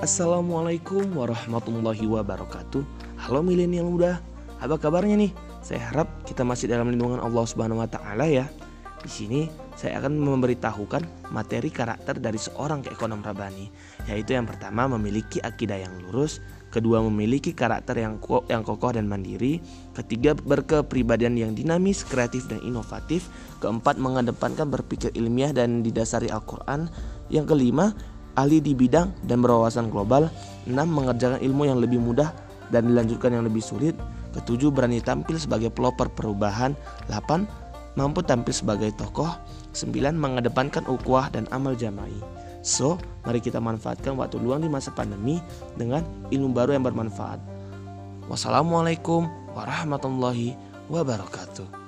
Assalamualaikum warahmatullahi wabarakatuh. Halo milenial muda, apa kabarnya nih? Saya harap kita masih dalam lindungan Allah Subhanahu wa taala ya. Di sini saya akan memberitahukan materi karakter dari seorang ekonom rabani, yaitu yang pertama memiliki akidah yang lurus, kedua memiliki karakter yang ko yang kokoh dan mandiri, ketiga berkepribadian yang dinamis, kreatif dan inovatif, keempat mengedepankan berpikir ilmiah dan didasari Al-Qur'an, yang kelima ahli di bidang dan berwawasan global, enam mengerjakan ilmu yang lebih mudah dan dilanjutkan yang lebih sulit. Ketujuh berani tampil sebagai pelopor perubahan. Delapan mampu tampil sebagai tokoh. Sembilan mengedepankan ukhuwah dan amal jama'i. So, mari kita manfaatkan waktu luang di masa pandemi dengan ilmu baru yang bermanfaat. Wassalamualaikum warahmatullahi wabarakatuh.